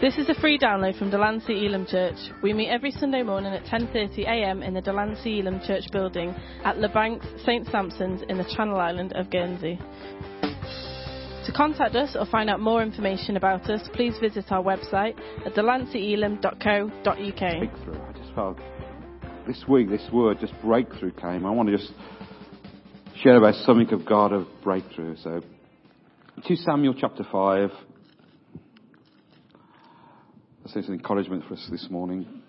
This is a free download from Delancey Elim Church. We meet every Sunday morning at 10.30am in the Delancey Elim Church building at Le Banks, St Sampson's in the Channel Island of Guernsey. To contact us or find out more information about us, please visit our website at delanceyelim.co.uk. Breakthrough. I just felt this week, this word, just breakthrough came. I want to just share about something of God of breakthrough. So, 2 Samuel chapter 5. I think it's an encouragement for us this morning.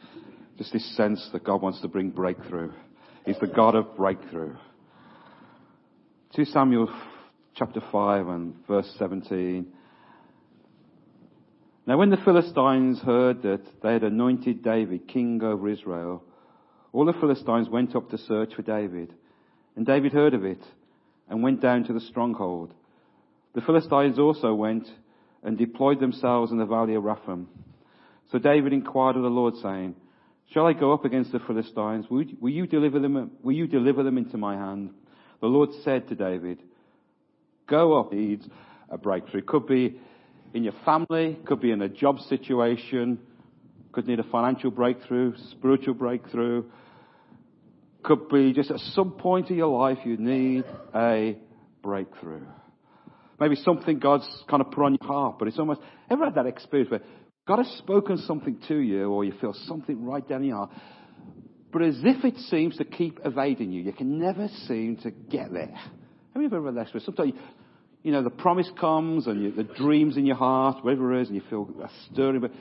Just this sense that God wants to bring breakthrough. He's the God of breakthrough. 2 Samuel chapter 5 and verse 17. Now when the Philistines heard that they had anointed David king over Israel, all the Philistines went up to search for David. And David heard of it and went down to the stronghold. The Philistines also went and deployed themselves in the valley of Rephaim. So David inquired of the Lord, saying, Shall I go up against the Philistines? Will you, will you deliver them, will you deliver them into my hand? The Lord said to David, Go up. Needs a breakthrough. Could be in your family, could be in a job situation, could need a financial breakthrough, spiritual breakthrough, could be just at some point in your life you need a breakthrough. Maybe something God's kind of put on your heart, but it's almost, ever had that experience where God has spoken something to you, or you feel something right down your heart, but as if it seems to keep evading you. You can never seem to get there. Have you ever read that? Sometimes, you know, the promise comes and you, the dreams in your heart, whatever it is, and you feel a stirring, but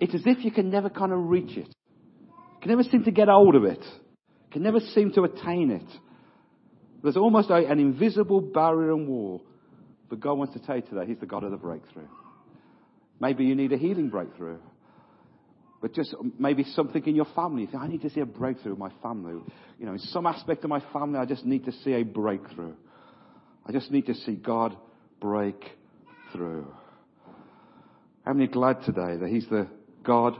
it's as if you can never kind of reach it. You can never seem to get hold of it. You can never seem to attain it. There's almost an invisible barrier and wall. But God wants to tell you today, He's the God of the breakthrough. Maybe you need a healing breakthrough. But just maybe something in your family. You think, I need to see a breakthrough in my family. You know, in some aspect of my family, I just need to see a breakthrough. I just need to see God break through. How many glad today that He's the God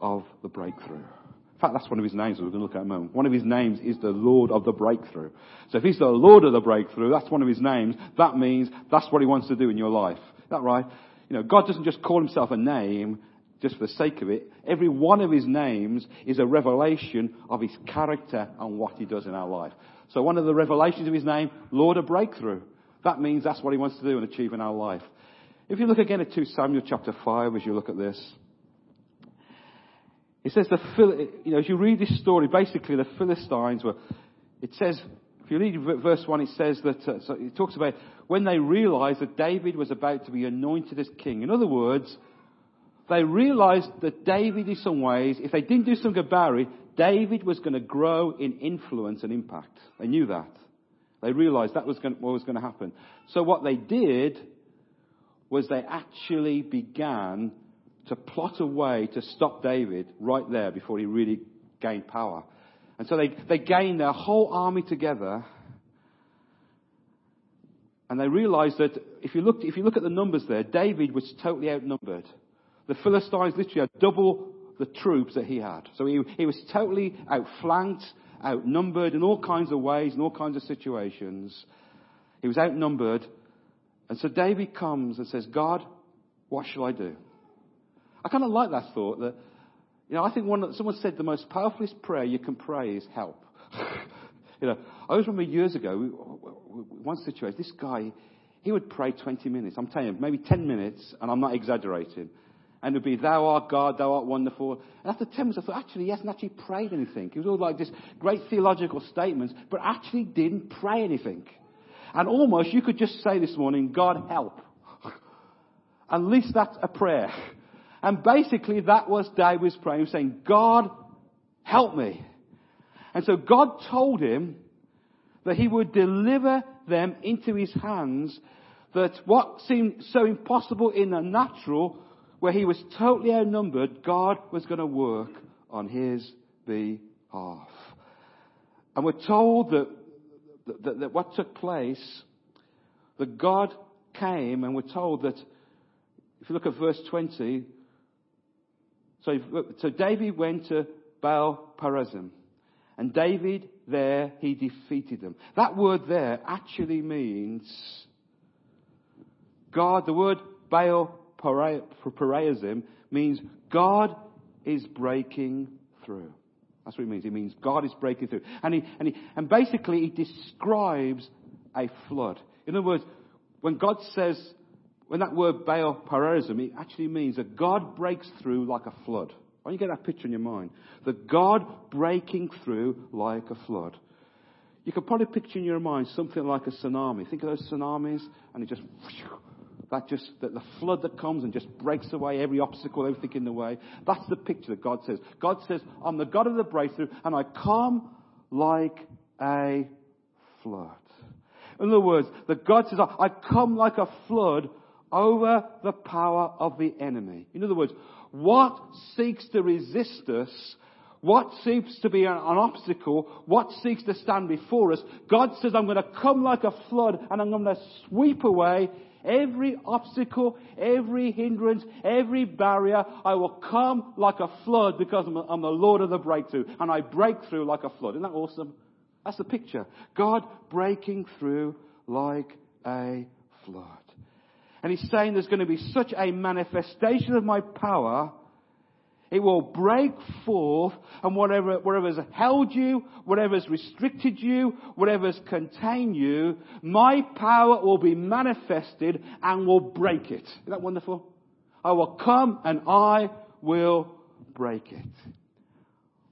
of the breakthrough? In fact, that's one of His names we're going to look at in a moment. One of His names is the Lord of the breakthrough. So if He's the Lord of the breakthrough, that's one of His names. That means that's what He wants to do in your life. Is that right? You know, God doesn't just call himself a name just for the sake of it. Every one of his names is a revelation of his character and what he does in our life. So one of the revelations of his name, Lord of Breakthrough. That means that's what he wants to do and achieve in our life. If you look again at 2 Samuel chapter 5 as you look at this, it says the, you know, as you read this story, basically the Philistines were, it says if you read verse 1, it says that, uh, so it talks about when they realized that David was about to be anointed as king. In other words, they realized that David, in some ways, if they didn't do something about it, David was going to grow in influence and impact. They knew that. They realized that was going, what was going to happen. So what they did was they actually began to plot a way to stop David right there before he really gained power. And so they, they gained their whole army together. And they realized that if you, look, if you look at the numbers there, David was totally outnumbered. The Philistines literally had double the troops that he had. So he, he was totally outflanked, outnumbered in all kinds of ways, in all kinds of situations. He was outnumbered. And so David comes and says, God, what shall I do? I kind of like that thought that you know, I think one, someone said the most powerful prayer you can pray is help. you know, I always remember years ago, one situation, this guy, he would pray 20 minutes. I'm telling you, maybe 10 minutes, and I'm not exaggerating. And it would be, Thou art God, Thou art wonderful. And after 10 minutes, I thought, actually, he hasn't actually prayed anything. He was all like this great theological statements, but actually didn't pray anything. And almost, you could just say this morning, God help. At least that's a prayer. And basically that was David's prayer, saying, God, help me. And so God told him that he would deliver them into his hands, that what seemed so impossible in the natural, where he was totally outnumbered, God was going to work on his behalf. And we're told that, that, that what took place, that God came and we're told that, if you look at verse 20, so, so David went to Baal Perazim. And David there, he defeated them. That word there actually means God, the word Baal Perazim means God is breaking through. That's what it means. It means God is breaking through. And, he, and, he, and basically, he describes a flood. In other words, when God says, when that word Baal Perazim, it actually means that God breaks through like a flood. Why don't you get that picture in your mind? The God breaking through like a flood. You can probably picture in your mind something like a tsunami. Think of those tsunamis, and it just that just that the flood that comes and just breaks away every obstacle, everything in the way. That's the picture that God says. God says, "I'm the God of the breakthrough, and I come like a flood." In other words, the God says, "I come like a flood over the power of the enemy." In other words, what seeks to resist us what seems to be an, obstacle, what seeks to stand before us, God says, I'm going to come like a flood and I'm going to sweep away every obstacle, every hindrance, every barrier. I will come like a flood because I'm, I'm the Lord of the breakthrough and I break through like a flood. Isn't that awesome? That's the picture. God breaking through like a flood. And he's saying there's going to be such a manifestation of my power it will break forth and whatever, whatever's held you, whatever's restricted you, whatever's contained you, my power will be manifested and will break it. Isn't that wonderful? I will come and I will break it.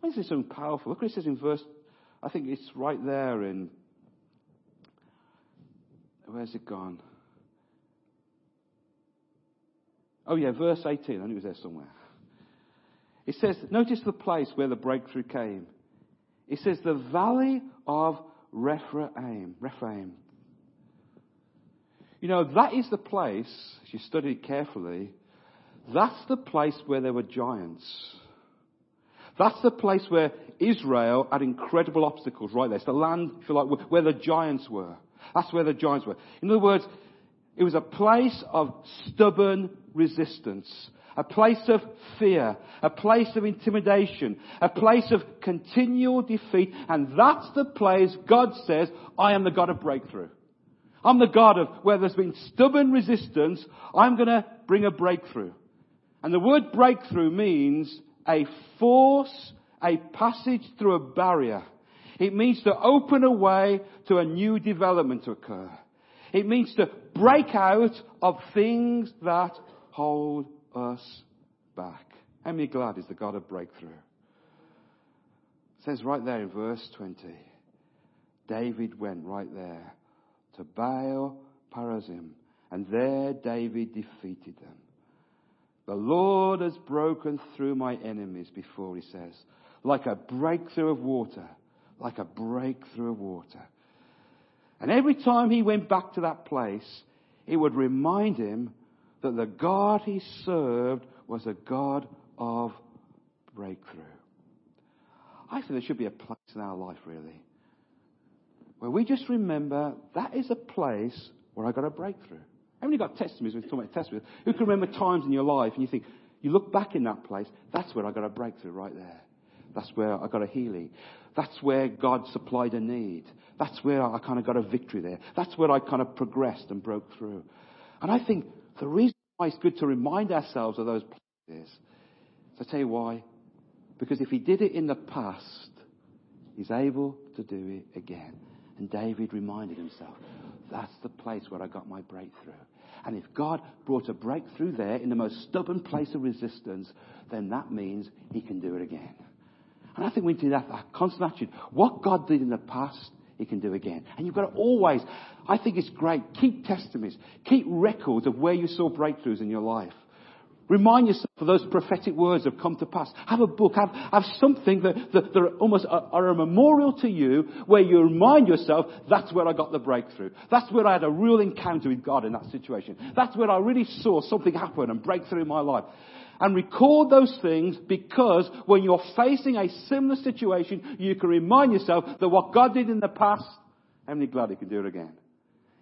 This is something powerful. Look what it says in verse, I think it's right there in, where's it gone? Oh yeah, verse 18. I knew it was there somewhere. It says, notice the place where the breakthrough came. It says the valley of Rephaim. Rephaim. You know, that is the place, if you study carefully, that's the place where there were giants. That's the place where Israel had incredible obstacles right there. It's the land, if you like, where the giants were. That's where the giants were. In other words, it was a place of stubborn resistance a place of fear, a place of intimidation, a place of continual defeat, and that's the place God says, I am the God of breakthrough. I'm the God of where there's been stubborn resistance, I'm gonna bring a breakthrough. And the word breakthrough means a force, a passage through a barrier. It means to open a way to a new development to occur. It means to break out of things that hold us back. How many glad is the God of breakthrough? It says right there in verse 20, David went right there to Baal Perazim, and there David defeated them. The Lord has broken through my enemies before, he says, like a breakthrough of water, like a breakthrough of water. And every time he went back to that place, it would remind him that the God he served was a God of breakthrough. I think there should be a place in our life, really, where we just remember that is a place where I got a breakthrough. How many got testimonies? We're talking about testimonies. Who can remember times in your life and you think, you look back in that place, that's where I got a breakthrough right there. That's where I got a healing. That's where God supplied a need. That's where I kind of got a victory there. That's where I kind of progressed and broke through. And I think the reason why it's good to remind ourselves of those places, I tell you why. Because if he did it in the past, he's able to do it again. And David reminded himself, that's the place where I got my breakthrough. And if God brought a breakthrough there in the most stubborn place of resistance, then that means he can do it again. And I think we need to have that constant attitude. What God did in the past, he can do again. And you've got to always, I think it's great, keep testimonies, keep records of where you saw breakthroughs in your life. Remind yourself of those prophetic words have come to pass. Have a book, have, have something that, that, that are almost are, are a memorial to you where you remind yourself, that's where I got the breakthrough. That's where I had a real encounter with God in that situation. That's where I really saw something happen and break through in my life and record those things because when you're facing a similar situation, you can remind yourself that what God did in the past, how many glad He can do it again?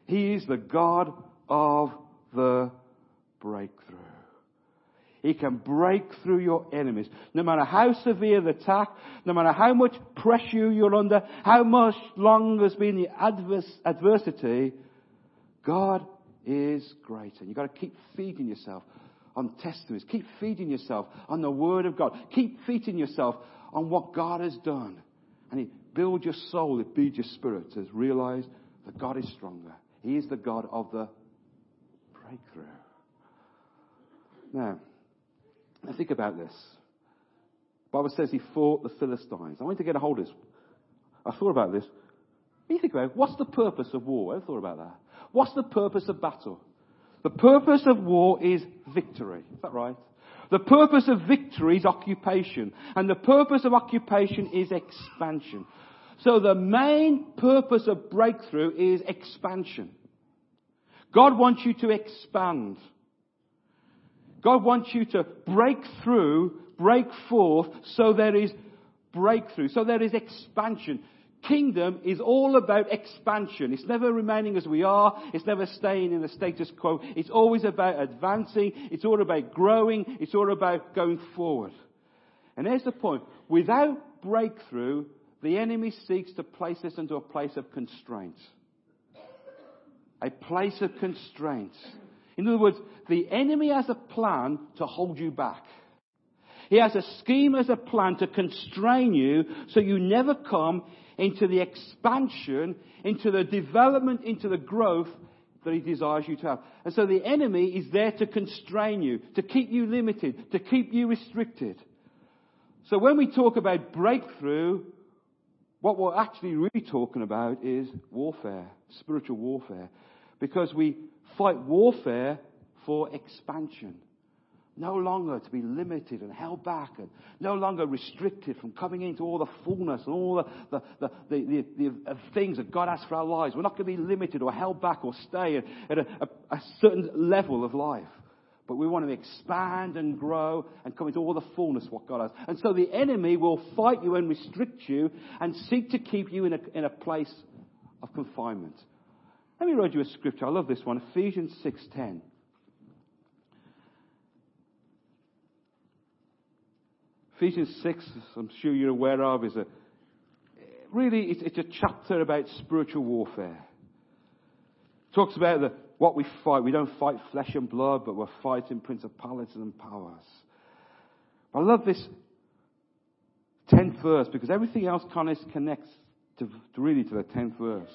He is the God of the breakthrough. He can break through your enemies. No matter how severe the attack, no matter how much pressure you're under, how much long has been the adverse, adversity, God is greater. You've got to keep feeding yourself on testimonies. Keep feeding yourself on the Word of God. Keep feeding yourself on what God has done. And it builds your soul, it builds your spirit to realize that God is stronger. He is the God of the breakthrough. Now, now think about this. The Bible says he fought the Philistines. I want to get a hold of this. I thought about this. You think about it, what's the purpose of war? I thought about that. What's the purpose of battle? The purpose of war is victory. Is that right? The purpose of victory is occupation. And the purpose of occupation is expansion. So the main purpose of breakthrough is expansion. God wants you to expand. God wants you to break through, break forth, so there is breakthrough, so there is expansion kingdom is all about expansion. It's never remaining as we are. It's never staying in the status quo. It's always about advancing. It's all about growing. It's all about going forward. And here's the point. Without breakthrough, the enemy seeks to place us into a place of constraint. A place of constraint. In other words, the enemy has a plan to hold you back. He has a scheme as a plan to constrain you so you never come into the expansion, into the development, into the growth that he desires you to have. And so the enemy is there to constrain you, to keep you limited, to keep you restricted. So when we talk about breakthrough, what we're actually really talking about is warfare, spiritual warfare. Because we fight warfare for expansion. No longer to be limited and held back and no longer restricted from coming into all the fullness and all the, the, the, the, things that God has for our lives. We're not going to be limited or held back or stay at, a certain level of life. But we want to expand and grow and come into all the fullness of what God has. And so the enemy will fight you and restrict you and seek to keep you in a, in a place of confinement. Let me read you a scripture. I love this one. Ephesians 6.10. Ephesians 6, I'm sure you're aware of, is a really it's, it's a chapter about spiritual warfare. It talks about the, what we fight. We don't fight flesh and blood, but we're fighting principalities and powers. I love this 10th verse because everything else kind of connects to, to really to the 10th verse.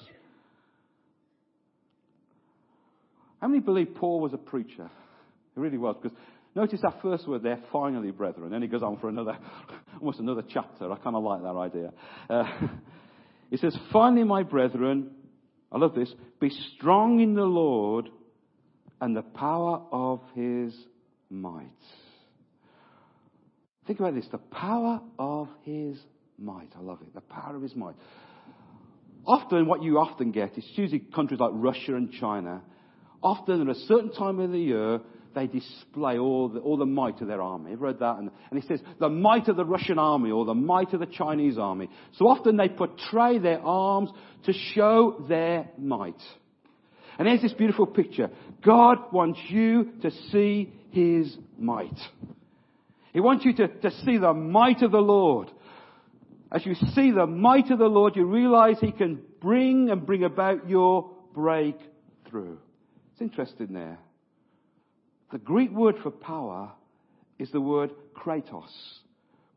How many believe Paul was a preacher? He really was because Notice that first word there, finally, brethren. Then he goes on for another, almost another chapter. I kind of like that idea. Uh, he says, finally, my brethren, I love this, be strong in the Lord and the power of his might. Think about this, the power of his might. I love it. The power of his might. Often, what you often get, is usually countries like Russia and China, often at a certain time of the year, they display all the, all the might of their army. I've read that. And, and it says, the might of the Russian army or the might of the Chinese army. So often they portray their arms to show their might. And here's this beautiful picture. God wants you to see His might. He wants you to, to see the might of the Lord. As you see the might of the Lord, you realize He can bring and bring about your breakthrough. It's interesting there. The Greek word for power is the word kratos,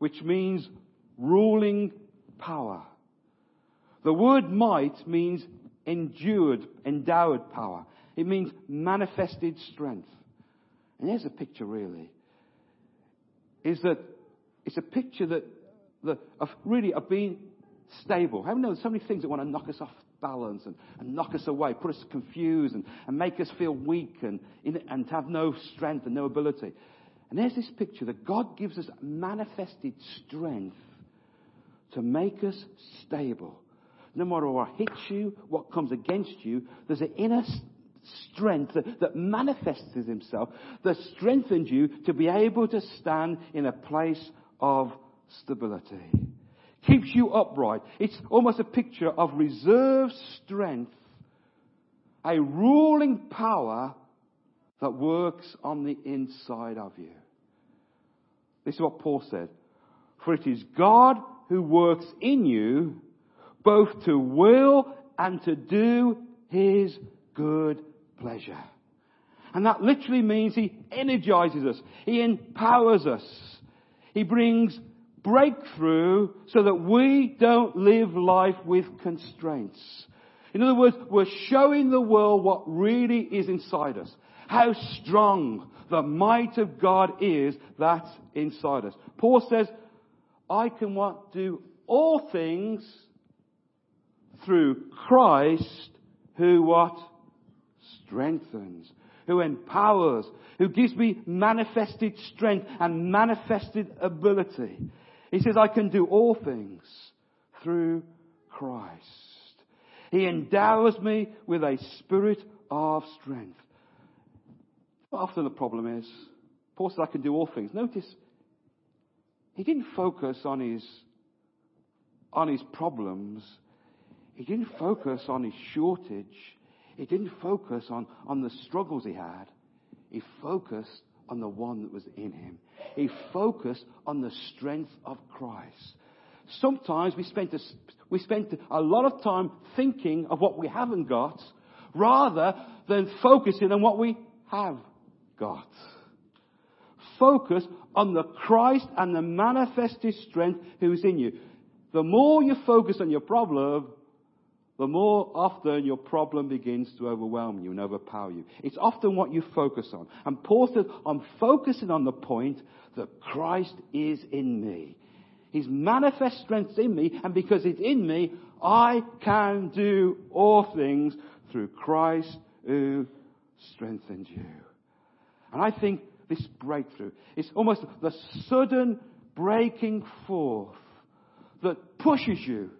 which means ruling power. The word might means endured, endowed power. It means manifested strength. And here's a picture really. Is that it's a picture that, that of really of being stable. Many know so many things that want to knock us off balance and, and knock us away, put us confused and, and make us feel weak and, and have no strength and no ability. And there's this picture that God gives us manifested strength to make us stable. No matter what hits you, what comes against you, there's an inner strength that, that manifests himself that strengthens you to be able to stand in a place of stability keeps you upright. It's almost a picture of reserve strength, a ruling power that works on the inside of you. This is what Paul said. For it is God who works in you both to will and to do his good pleasure. And that literally means He energizes us. He empowers us. He brings breakthrough so that we don't live life with constraints. In other words, we're showing the world what really is inside us. How strong the might of God is that's inside us. Paul says, I can what? Do all things through Christ who what? Strengthens, who empowers, who gives me manifested strength and manifested ability. He says, I can do all things through Christ. He endows me with a spirit of strength. Often the problem is, Paul says, I can do all things. Notice, he didn't focus on his, on his problems. He didn't focus on his shortage. He didn't focus on, on the struggles he had. He focused on the one that was in him. He focus on the strength of Christ. Sometimes we spend a, we spend a lot of time thinking of what we haven't got rather than focusing on what we have got. Focus on the Christ and the manifested strength who's in you. The more you focus on your problem, the more often your problem begins to overwhelm you and overpower you. It's often what you focus on. And Paul says, I'm focusing on the point that Christ is in me. His manifest strength in me, and because it's in me, I can do all things through Christ who strengthens you. And I think this breakthrough is almost the sudden breaking forth that pushes you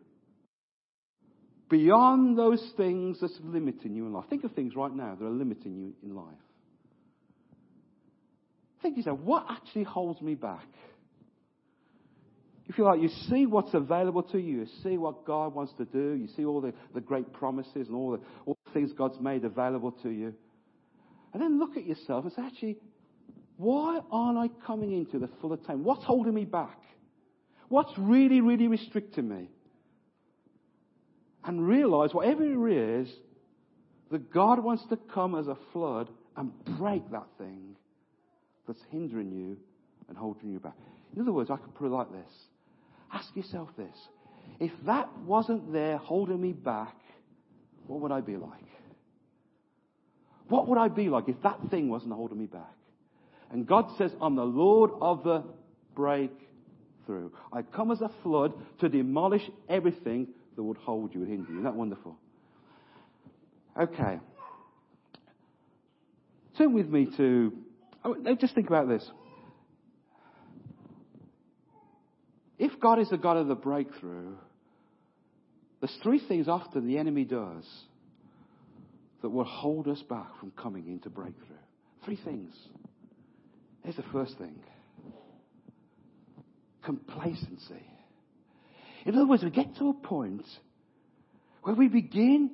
beyond those things that's limiting you in life. Think of things right now that are limiting you in life. Think yourself, what actually holds me back? You feel like you see what's available to you, you see what God wants to do, you see all the, the great promises and all the, all the things God's made available to you. And then look at yourself and say, actually, why aren't I coming into the full attainment? What's holding me back? What's really, really restricting me? And realize whatever it is, that God wants to come as a flood and break that thing that's hindering you and holding you back. In other words, I could put it like this. Ask yourself this. If that wasn't there holding me back, what would I be like? What would I be like if that thing wasn't holding me back? And God says, I'm the Lord of the breakthrough. I come as a flood to demolish everything that would hold you and hinder you. Isn't that wonderful? Okay. Turn with me to, oh, just think about this. If God is the God of the breakthrough, there's three things often the enemy does that will hold us back from coming into breakthrough. Three things. Here's the first thing complacency. In other words, we get to a point where we begin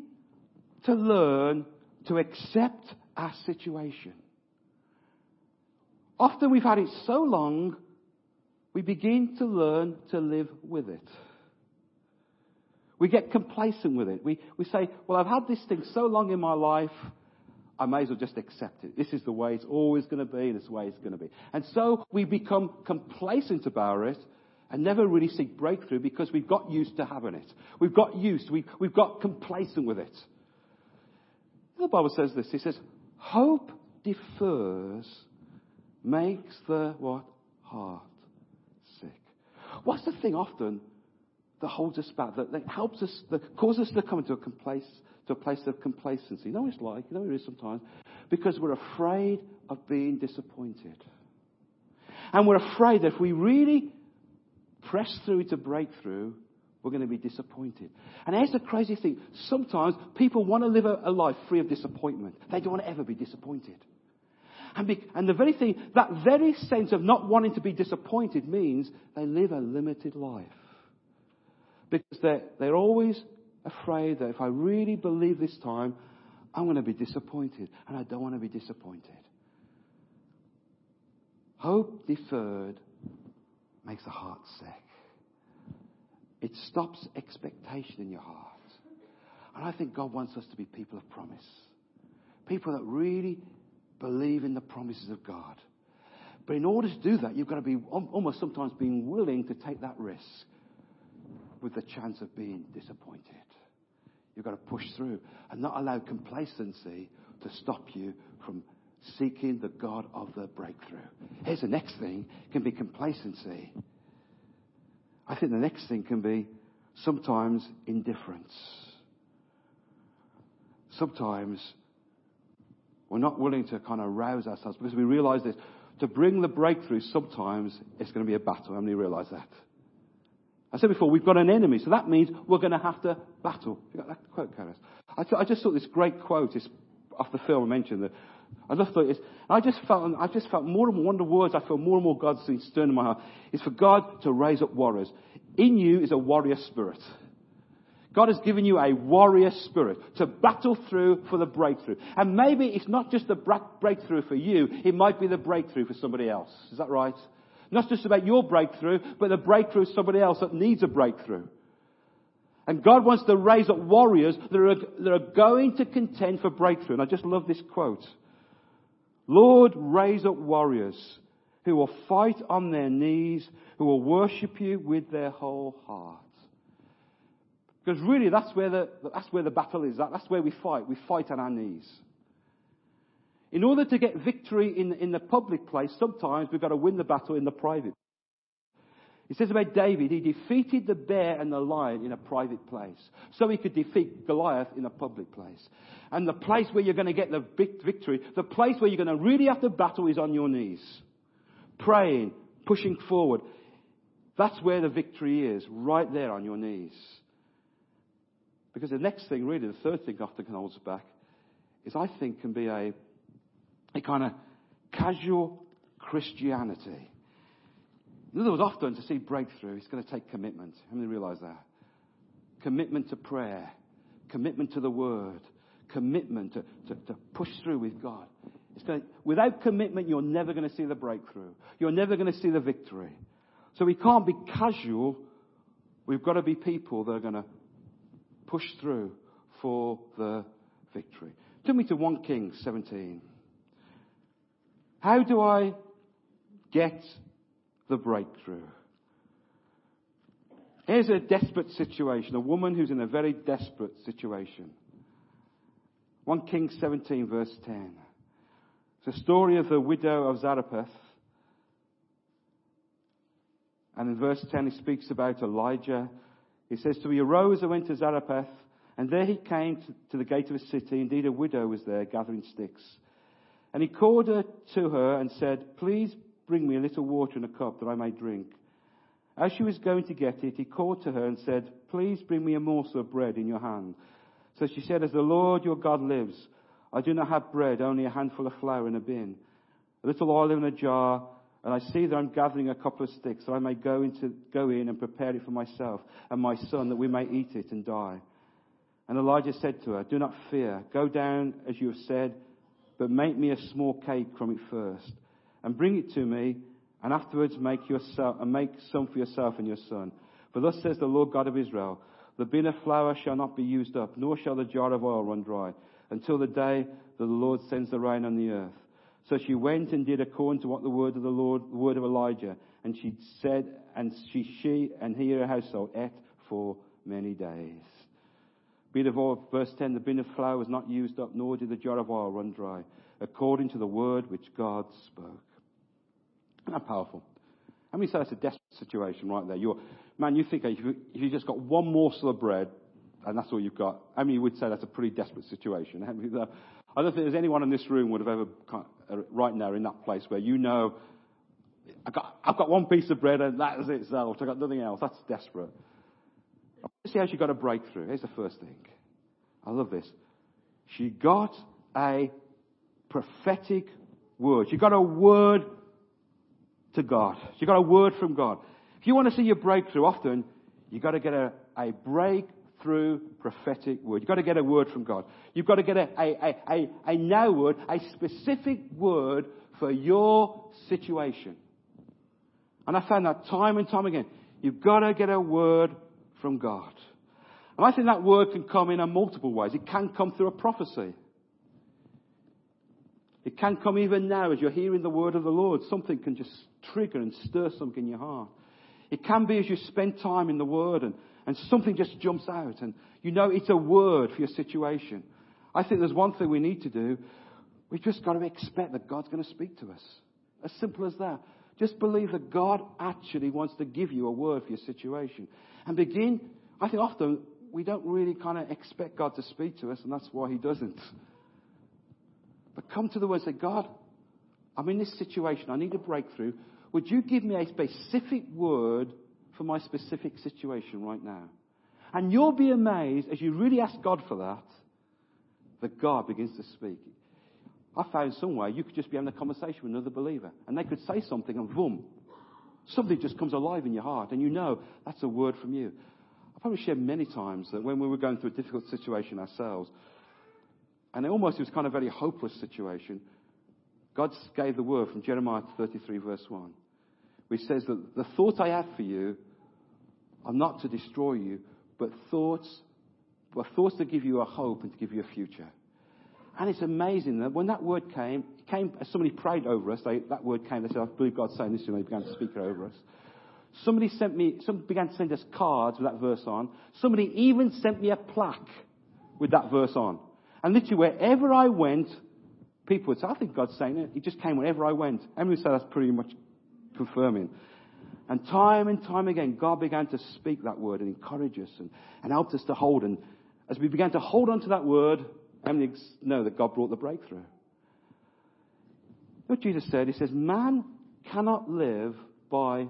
to learn to accept our situation. Often we've had it so long, we begin to learn to live with it. We get complacent with it. We, we say, well, I've had this thing so long in my life, I may as well just accept it. This is the way it's always going to be, this way it's going to be. And so we become complacent about it and never really seek breakthrough because we've got used to having it. We've got used, we, we've got complacent with it. The Bible says this. He says, hope defers makes the what? Heart sick. What's the thing often that holds us back, that, that helps us, that causes us to come into a, complace, to a place of complacency? You know what it's like? You know what it is sometimes? Because we're afraid of being disappointed. And we're afraid that if we really press through to breakthrough, we're going to be disappointed. And here's the crazy thing. Sometimes people want to live a, a life free of disappointment. They don't want to ever be disappointed. And, be, and the very thing, that very sense of not wanting to be disappointed means they live a limited life. Because they're, they're always afraid that if I really believe this time, I'm going to be disappointed. And I don't want to be disappointed. Hope deferred makes the heart sick. It stops expectation in your heart. And I think God wants us to be people of promise. People that really Believe in the promises of God. But in order to do that, you've got to be almost sometimes being willing to take that risk with the chance of being disappointed. You've got to push through and not allow complacency to stop you from seeking the God of the breakthrough. Here's the next thing can be complacency. I think the next thing can be sometimes indifference. Sometimes we're not willing to kind of rouse ourselves because we realize this. To bring the breakthrough, sometimes it's going to be a battle. How many realize that? I said before, we've got an enemy, so that means we're going to have to battle. You got that quote, Karis? I, th- I just thought this great quote is off the film I mentioned. That I just thought it's, I just felt, I just felt more and more, one of the words I feel more and more God's stirring in my heart is for God to raise up warriors. In you is a warrior spirit. God has given you a warrior spirit to battle through for the breakthrough. And maybe it's not just the breakthrough for you, it might be the breakthrough for somebody else. Is that right? Not just about your breakthrough, but the breakthrough of somebody else that needs a breakthrough. And God wants to raise up warriors that are, that are going to contend for breakthrough. And I just love this quote. Lord, raise up warriors who will fight on their knees, who will worship you with their whole heart. Because really, that's where the, that's where the battle is. That's where we fight. We fight on our knees. In order to get victory in, in the public place, sometimes we've got to win the battle in the private. It says about David, he defeated the bear and the lion in a private place. So he could defeat Goliath in a public place. And the place where you're going to get the victory, the place where you're going to really have to battle is on your knees. Praying, pushing forward. That's where the victory is, right there on your knees. Because the next thing, really, the third thing often can hold us back, is I think can be a, a kind of casual Christianity. In other words, often to see breakthrough, it's going to take commitment. How many realize that? Commitment to prayer, commitment to the word, commitment to, to, to push through with God. To, without commitment, you're never going to see the breakthrough. You're never going to see the victory. So we can't be casual. We've got to be people that are going to push through for the victory. Turn me to 1 Kings 17. How do I get the breakthrough? Here's a desperate situation, a woman who's in a very desperate situation. 1 Kings 17, verse 10. It's a story of the widow of Zarephath. And in verse 10, he speaks about Elijah he says, So he arose and went to Zarephath, and there he came to, to the gate of a city. Indeed, a widow was there gathering sticks. And he called her to her and said, Please bring me a little water in a cup that I may drink. As she was going to get it, he called to her and said, Please bring me a morsel of bread in your hand. So she said, As the Lord your God lives, I do not have bread, only a handful of flour in a bin, a little oil in a jar, and I see that I'm gathering a couple of sticks, so I may go, into, go in and prepare it for myself and my son, that we may eat it and die. And Elijah said to her, Do not fear. Go down as you have said, but make me a small cake from it first, and bring it to me, and afterwards make yourself and make some for yourself and your son. For thus says the Lord God of Israel: The bin of flour shall not be used up, nor shall the jar of oil run dry, until the day that the Lord sends the rain on the earth. So she went and did according to what the word of the Lord, the word of Elijah. And she said, and she, she and he her household ate for many days. Bit of oil, verse 10, the bin of flour was not used up, nor did the jar of oil run dry, according to the word which God spoke. Isn't that powerful? How many say that's a desperate situation right there? You're, man, you think if you, if you just got one morsel of bread, and that's all you've got, I mean, you would say that's a pretty desperate situation. I don't think there's anyone in this room would have ever, right now, in that place where you know, I've got, I've got one piece of bread and that is it, itself. I've got nothing else. That's desperate. See how she got a breakthrough. Here's the first thing. I love this. She got a prophetic word. She got a word to God. She got a word from God. If you want to see your breakthrough, often you've got to get a, a break through prophetic word. You've got to get a word from God. You've got to get a, a, a, a, now word, a specific word for your situation. And I found that time and time again. You've got to get a word from God. And I think that word can come in a multiple ways. It can come through a prophecy. It can come even now as you're hearing the word of the Lord. Something can just trigger and stir something in your heart. It can be as you spend time in the word and, and something just jumps out and you know it's a word for your situation. I think there's one thing we need to do. We've just got to expect that God's going to speak to us. As simple as that. Just believe that God actually wants to give you a word for your situation. And begin, I think often we don't really kind of expect God to speak to us, and that's why He doesn't. But come to the Word and say, God, I'm in this situation. I need a breakthrough. Would you give me a specific word for my specific situation right now? And you'll be amazed as you really ask God for that, that God begins to speak. I found somewhere you could just be having a conversation with another believer, and they could say something, and boom, something just comes alive in your heart, and you know that's a word from you. I've probably shared many times that when we were going through a difficult situation ourselves, and it almost was kind of a very hopeless situation, God gave the word from Jeremiah 33, verse 1, which says that the thoughts I have for you are not to destroy you, but thoughts, but thoughts to give you a hope and to give you a future. And it's amazing that when that word came, came as somebody prayed over us. They, that word came. They said, "I believe God's saying this," and they began to speak it over us. Somebody sent me. Some began to send us cards with that verse on. Somebody even sent me a plaque with that verse on. And literally, wherever I went, people would say, "I think God's saying it." He just came wherever I went. And we said that's pretty much confirming. And time and time again, God began to speak that word and encourage us and, and helped us to hold. And as we began to hold on to that word, how many know that God brought the breakthrough? What Jesus said, He says, Man cannot live by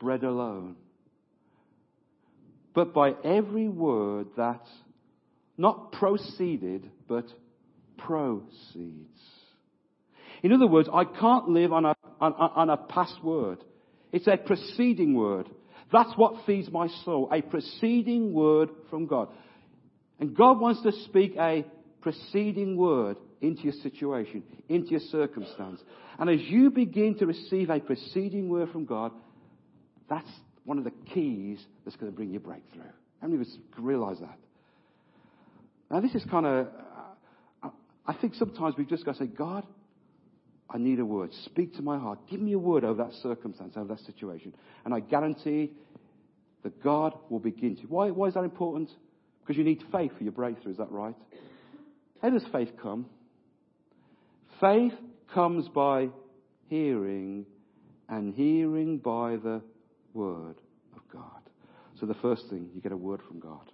bread alone, but by every word that not proceeded, but proceeds. In other words, I can't live on a, on, on a past word. It's a preceding word. That's what feeds my soul. A preceding word from God. And God wants to speak a preceding word into your situation, into your circumstance. And as you begin to receive a preceding word from God, that's one of the keys that's going to bring you breakthrough. How many of us realize that? Now, this is kind of, I think sometimes we've just got to say, God, I need a word. Speak to my heart. Give me a word over that circumstance, over that situation. And I guarantee that God will begin to. Why, why is that important? Because you need faith for your breakthrough, is that right? How does faith come? Faith comes by hearing, and hearing by the Word of God. So the first thing, you get a word from God.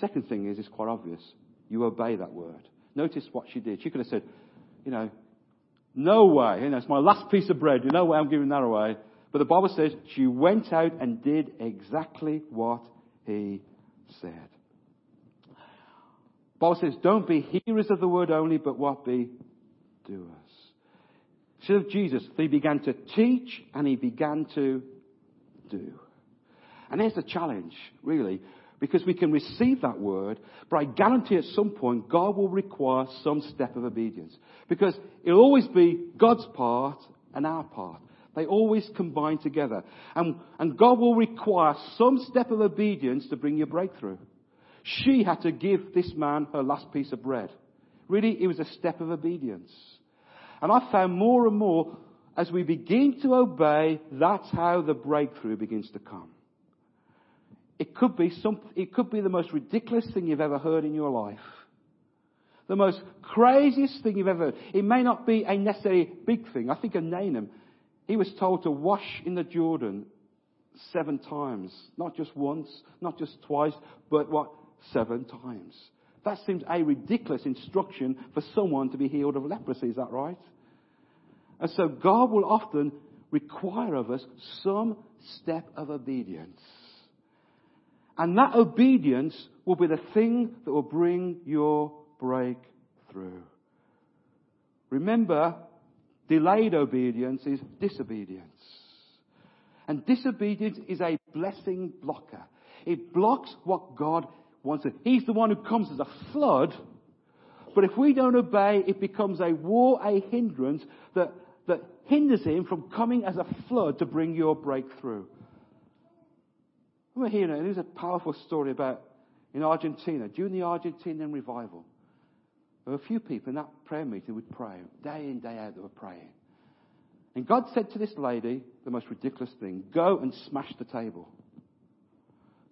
Second thing is, it's quite obvious. You obey that word. Notice what she did. She could have said, you know, no way. You know, it's my last piece of bread. You know way I'm giving that away. But the Bible says she went out and did exactly what he said. Paul says, don't be hearers of the word only, but what be doers. So of Jesus, he began to teach and he began to do. And here's the challenge, really, because we can receive that word, but I guarantee at some point God will require some step of obedience. Because it'll always be God's part and our part. They always combine together. And, and God will require some step of obedience to bring you breakthrough. She had to give this man her last piece of bread. Really, it was a step of obedience. And I found more and more, as we begin to obey, that's how the breakthrough begins to come. It could be some, it could be the most ridiculous thing you've ever heard in your life. The most craziest thing you've ever heard. It may not be a necessarily big thing. I think of Naaman. He was told to wash in the Jordan seven times. Not just once, not just twice, but what? seven times. That seems a ridiculous instruction for someone to be healed of leprosy, is that right? And so God will often require of us some step of obedience. And that obedience will be the thing that will bring your breakthrough. Remember, delayed obedience is disobedience. And disobedience is a blessing blocker. It blocks what God wants. He's the one who comes as a flood. But if we don't obey, it becomes a war, a hindrance that, that hinders him from coming as a flood to bring your breakthrough. We're now. There's a powerful story about in Argentina, during the Argentinian revival. there were a few people in that prayer meeting would pray. Day in, day out, they were praying. And God said to this lady the most ridiculous thing go and smash the table.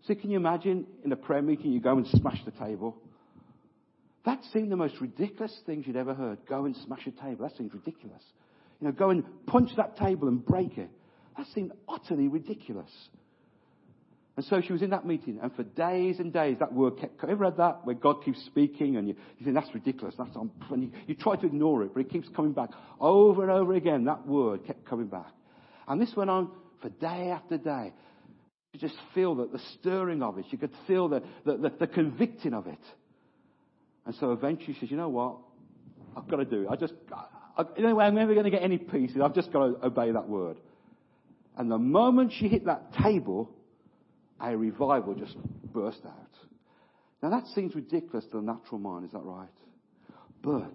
So, can you imagine in a prayer meeting you go and smash the table? That seemed the most ridiculous things you'd ever heard. Go and smash a table. That seems ridiculous. You know, go and punch that table and break it. That seemed utterly ridiculous. And so she was in that meeting, and for days and days that word kept. Coming. Ever read that where God keeps speaking, and you, you think that's ridiculous. That's and you, you try to ignore it, but it keeps coming back over and over again. That word kept coming back, and this went on for day after day. You just feel that the stirring of it. You could feel the, the, the, the convicting of it. And so eventually she says, "You know what? I've got to do it. I just, I, you know, I'm never going to get any peace. I've just got to obey that word." And the moment she hit that table, a revival just burst out. Now that seems ridiculous to the natural mind, is that right? But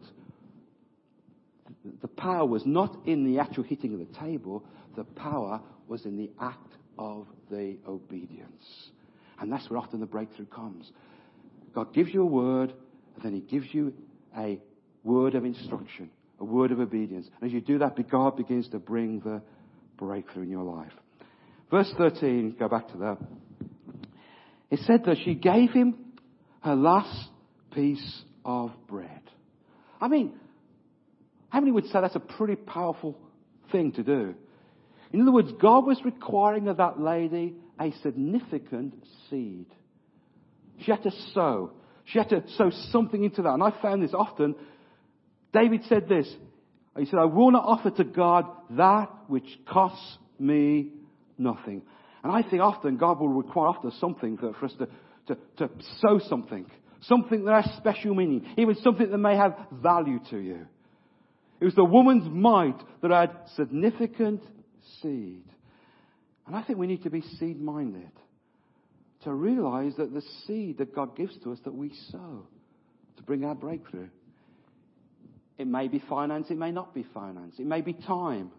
the power was not in the actual hitting of the table, the power was in the act of the obedience. And that's where often the breakthrough comes. God gives you a word, and then He gives you a word of instruction, a word of obedience. And as you do that, God begins to bring the breakthrough in your life. Verse 13, go back to that. It said that she gave him her last piece of bread. I mean, how many would say that's a pretty powerful thing to do? In other words, God was requiring of that lady a significant seed. She had to sow. She had to sow something into that. And I found this often. David said this. He said, I will not offer to God that which costs me nothing. And I think often God will require often something for, us to, to, to sow something. Something that has special meaning. Even something that may have value to you. It was the woman's mite that had significant seed. And I think we need to be seed minded. To realize that the seed that God gives to us that we sow to bring our breakthrough. It may be finance, it may not be finance. It may be time.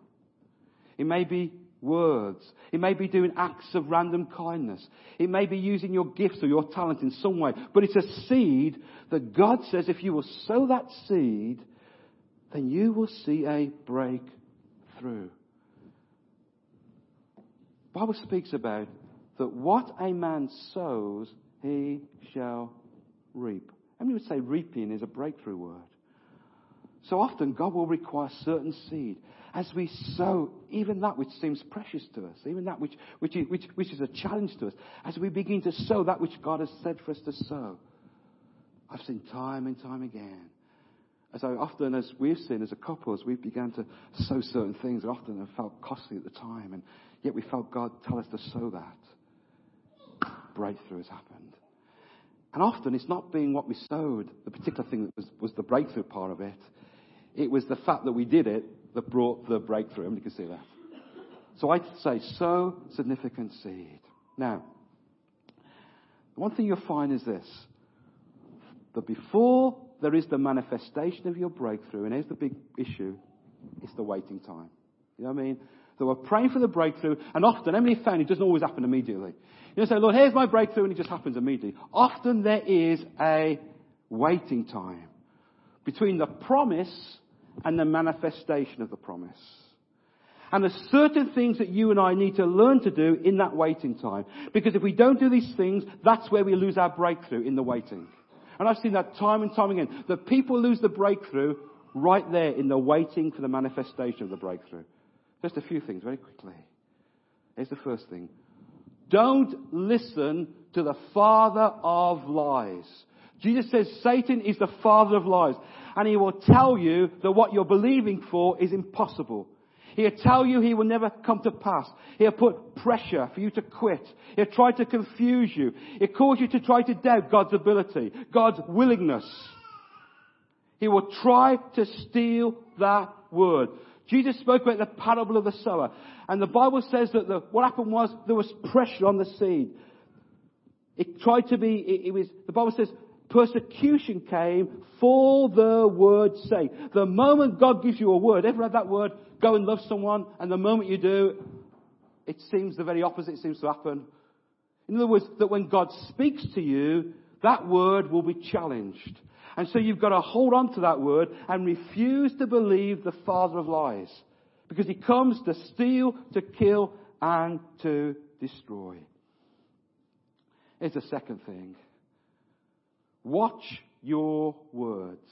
It may be words. It may be doing acts of random kindness. It may be using your gifts or your talent in some way. But it's a seed that God says if you will sow that seed, then you will see a breakthrough. Bible speaks about that what a man sows, he shall reap. How many would say reaping is a breakthrough word? So often God will require certain seed as we sow even that which seems precious to us, even that which, which, is, which, which is a challenge to us, as we begin to sow that which God has said for us to sow. I've seen time and time again. As I often, as we've seen as a couple, as we've begun to sow certain things, often have felt costly at the time, and yet we felt God tell us to sow that. Breakthrough has happened. And often it's not being what we sowed, the particular thing that was, was the breakthrough part of it. It was the fact that we did it that brought the breakthrough. You can see that. So I'd say sow significant seed. Now, one thing you'll find is this. That before there is the manifestation of your breakthrough, and here's the big issue, it's the waiting time. You know what I mean? So we're praying for the breakthrough, and often, Emily found it doesn't always happen immediately. You know, say, Lord, here's my breakthrough, and it just happens immediately. Often there is a waiting time between the promise and the manifestation of the promise. And there's certain things that you and I need to learn to do in that waiting time. Because if we don't do these things, that's where we lose our breakthrough in the waiting. And I've seen that time and time again. That people lose the breakthrough right there in the waiting for the manifestation of the breakthrough. Just a few things very quickly. Here's the first thing. Don't listen to the father of lies. Jesus says Satan is the father of lies. And he will tell you that what you're believing for is impossible. He'll tell you he will never come to pass. He'll put pressure for you to quit. He'll try to confuse you. He'll cause you to try to doubt God's ability, God's willingness. He will try to steal that word. Jesus spoke about the parable of the sower. And the Bible says that the, what happened was there was pressure on the seed. It tried to be, it, it was, the Bible says persecution came for the word's sake. The moment God gives you a word, ever had that word, go and love someone, and the moment you do, it seems the very opposite seems to happen. In other words, that when God speaks to you, that word will be challenged. And so you've got to hold on to that word and refuse to believe the father of lies. Because he comes to steal, to kill, and to destroy. Here's the second thing. Watch your words.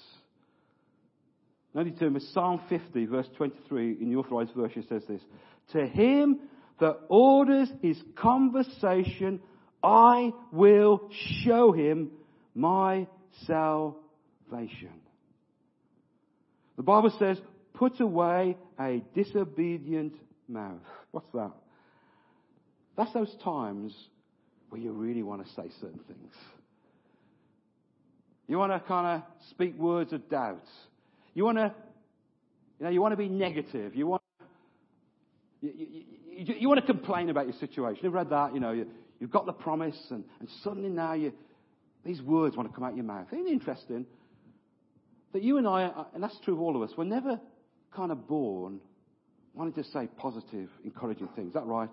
Now you turn to Psalm 50, verse 23 in the authorized version says this. To him that orders his conversation, I will show him my salvation. The Bible says, put away a disobedient mouth. What's that? That's those times where you really want to say certain things. You want to kind of speak words of doubt. You want to, you know, you want to be negative. You want, you, you, you, you want to complain about your situation. You've read that, you know, you, have got the promise and, and suddenly now you, these words want to come out of your mouth. Isn't it interesting that you and I, uh, and that's true of all of us, we're never kind of born wanting to say positive, encouraging things. Is that right?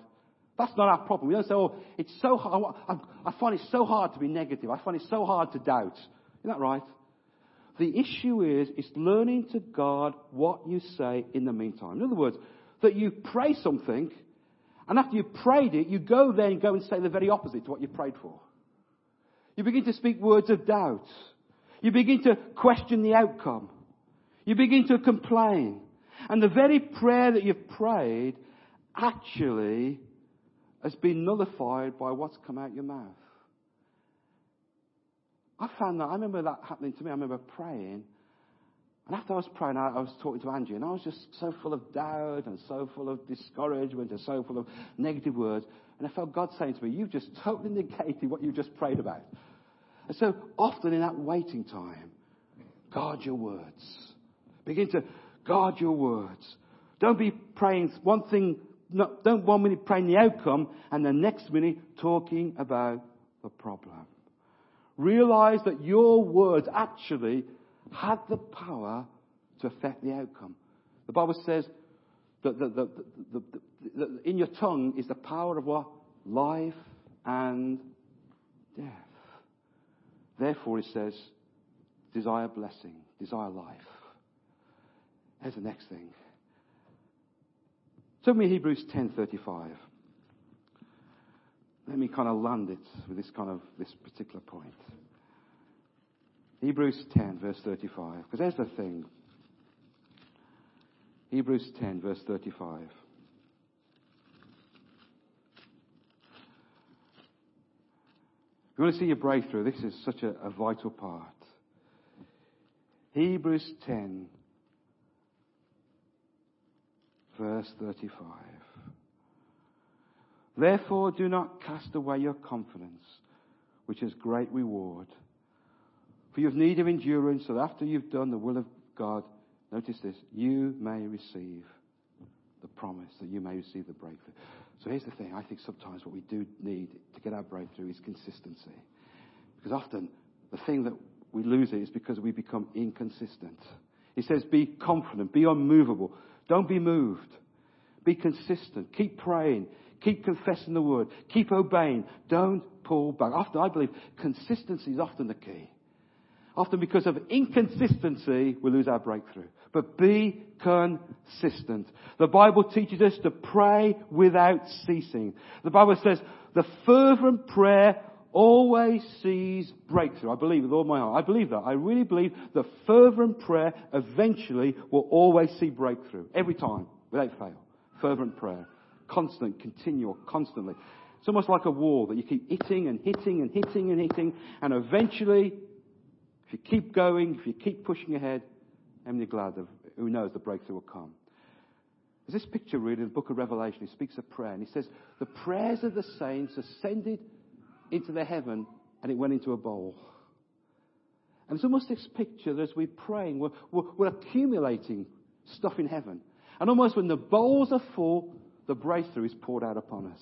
That's not our problem. We don't say, oh, it's so hard. I find it so hard to be negative. I find it so hard to doubt. Isn't that right? The issue is, it's learning to guard what you say in the meantime. In other words, that you pray something, and after you've prayed it, you go there and go and say the very opposite to what you prayed for. You begin to speak words of doubt. You begin to question the outcome. You begin to complain. And the very prayer that you've prayed actually has been nullified by what's come out your mouth. I found that, I remember that happening to me. I remember praying. And after I was praying, I, I was talking to Angie, and I was just so full of doubt and so full of discouragement and so full of negative words. And I felt God saying to me, You've just totally negated what you just prayed about. And so often in that waiting time, guard your words. Begin to guard your words. Don't be praying one thing, don't one minute praying the outcome and the next minute talking about the problem. Realize that your words actually had the power to affect the outcome. The Bible says that, the, the, the, in your tongue is the power of what? Life and death. Therefore, it says, desire blessing, desire life. Here's the next thing. Tell me Hebrews 10:35. Let me kind of land it with this kind of this particular point. Hebrews 10, verse 35. Because there's the thing. Hebrews 10, verse 35. If you want to see your breakthrough, this is such a, a vital part. Hebrews 10, verse 35. Therefore, do not cast away your confidence, which is great reward. For you have need of endurance, so that after you've done the will of God, notice this, you may receive the promise, that you may receive the breakthrough. So here's the thing. I think sometimes what we do need to get our breakthrough is consistency. Because often the thing that we lose it is because we become inconsistent. He says, be confident, be unmovable. Don't be moved. Be consistent. Keep praying. Keep confessing the word. Keep obeying. Don't pull back. Often, I believe consistency is often the key. Often because of inconsistency, we lose our breakthrough. But be consistent. The Bible teaches us to pray without ceasing. The Bible says the fervent prayer always sees breakthrough. I believe with all my heart. I believe that. I really believe the fervent prayer eventually will always see breakthrough. Every time, without fail. Fervent prayer. Constant, continual, constantly. It's almost like a wall that you keep hitting and hitting and hitting and hitting, and eventually, if you keep going, if you keep pushing ahead, I'm glad of who knows the breakthrough will come. There's this picture really in the book of Revelation. He speaks of prayer, and he says, The prayers of the saints ascended into the heaven, and it went into a bowl. And it's almost this picture that as we're praying, we're, we're, we're accumulating stuff in heaven. And almost when the bowls are full, the breakthrough is poured out upon us.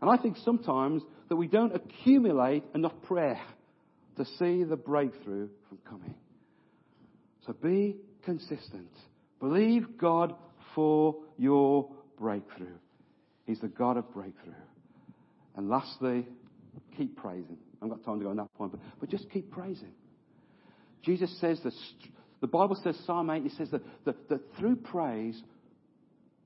And I think sometimes that we don't accumulate enough prayer to see the breakthrough from coming. So be consistent. Believe God for your breakthrough. He's the God of breakthrough. And lastly, keep praising. I haven't got time to go on that point, but, but just keep praising. Jesus says that, the Bible says, Psalm 8, it says that, that, that through praise,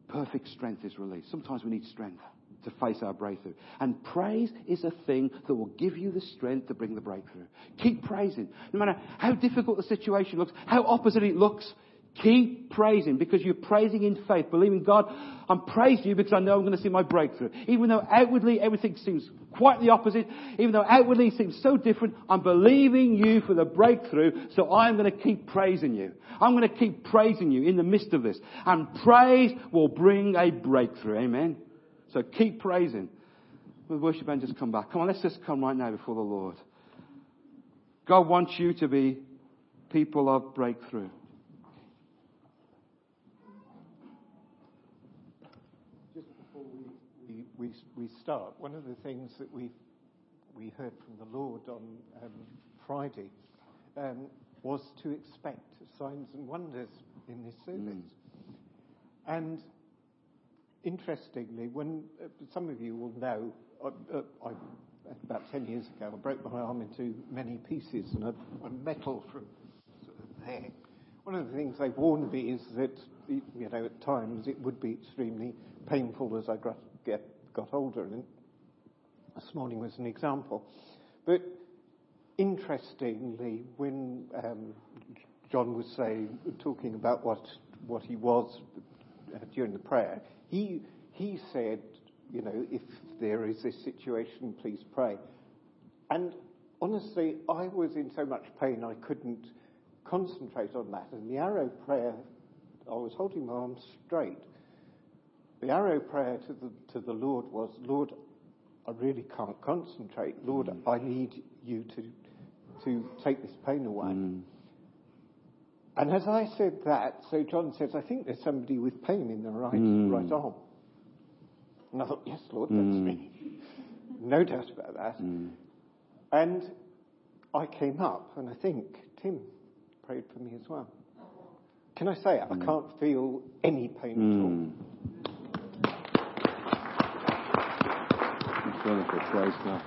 perfect strength is released. Sometimes we need strength to face our breakthrough. And praise is a thing that will give you the strength to bring the breakthrough. Keep praising. No matter how difficult the situation looks, how opposite it looks, Keep praising because you're praising in faith, believing God, I'm praising you because I know I'm going to see my breakthrough. Even though outwardly everything seems quite the opposite, even though outwardly it seems so different, I'm believing you for the breakthrough, so I'm going to keep praising you. I'm going to keep praising you in the midst of this. And praise will bring a breakthrough. Amen. So keep praising. The worship band just come back. Come on, let's just come right now before the Lord. God wants you to be people of breakthrough. We, we we, start, one of the things that we we heard from the Lord on um, Friday um, was to expect signs and wonders in this service. Mm. And interestingly, when uh, some of you will know, uh, uh, I, about 10 years ago, I broke my arm into many pieces and a, a metal from sort of there. One of the things they warned me is that, you know, at times it would be extremely painful as I get got older, and this morning was an example. But interestingly, when um, John was saying, talking about what what he was uh, during the prayer, he he said, you know, if there is this situation, please pray. And honestly, I was in so much pain I couldn't concentrate on that. And the arrow prayer, I was holding my arms straight. The arrow prayer to the, to the Lord was, Lord, I really can't concentrate. Lord, mm. I need you to, to take this pain away. Mm. And as I said that, so John says, I think there's somebody with pain in the right, mm. right arm. And I thought, yes, Lord, that's mm. me. No doubt about that. Mm. And I came up, and I think Tim prayed for me as well. Can I say it? I mm. can't feel any pain at all. Mm. wonderful. Praise God.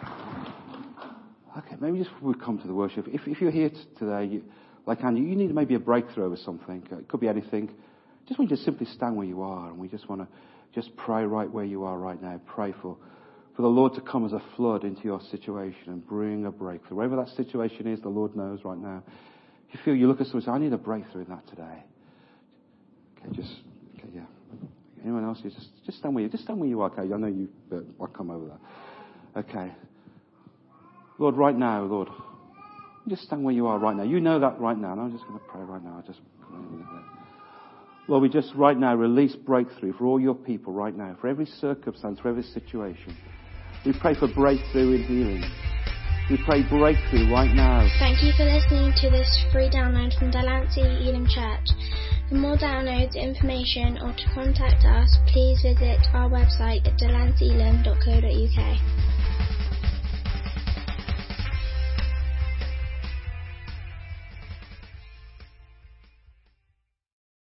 Okay, maybe just we come to the worship. If, if you're here today, you, like Andy, you need maybe a breakthrough over something. It could be anything. Just want you to simply stand where you are, and we just want to just pray right where you are right now. Pray for, for the Lord to come as a flood into your situation and bring a breakthrough. Wherever that situation is, the Lord knows right now. You feel you look at someone and say, I need a breakthrough in that today. Okay, just, okay, yeah. Anyone else? Just, just stand where you, just stand where you are. Okay, I know you, but I'll come over there. Okay. Lord, right now, Lord, just stand where you are right now. You know that right now. And I'm just going to pray right now. I just Lord, we just right now release breakthrough for all your people right now, for every circumstance, for every situation. We pray for breakthrough in healing. We pray breakthrough right now. Thank you for listening to this free download from Delancey Elim Church. For more downloads, information, or to contact us, please visit our website at delanceyelim.co.uk.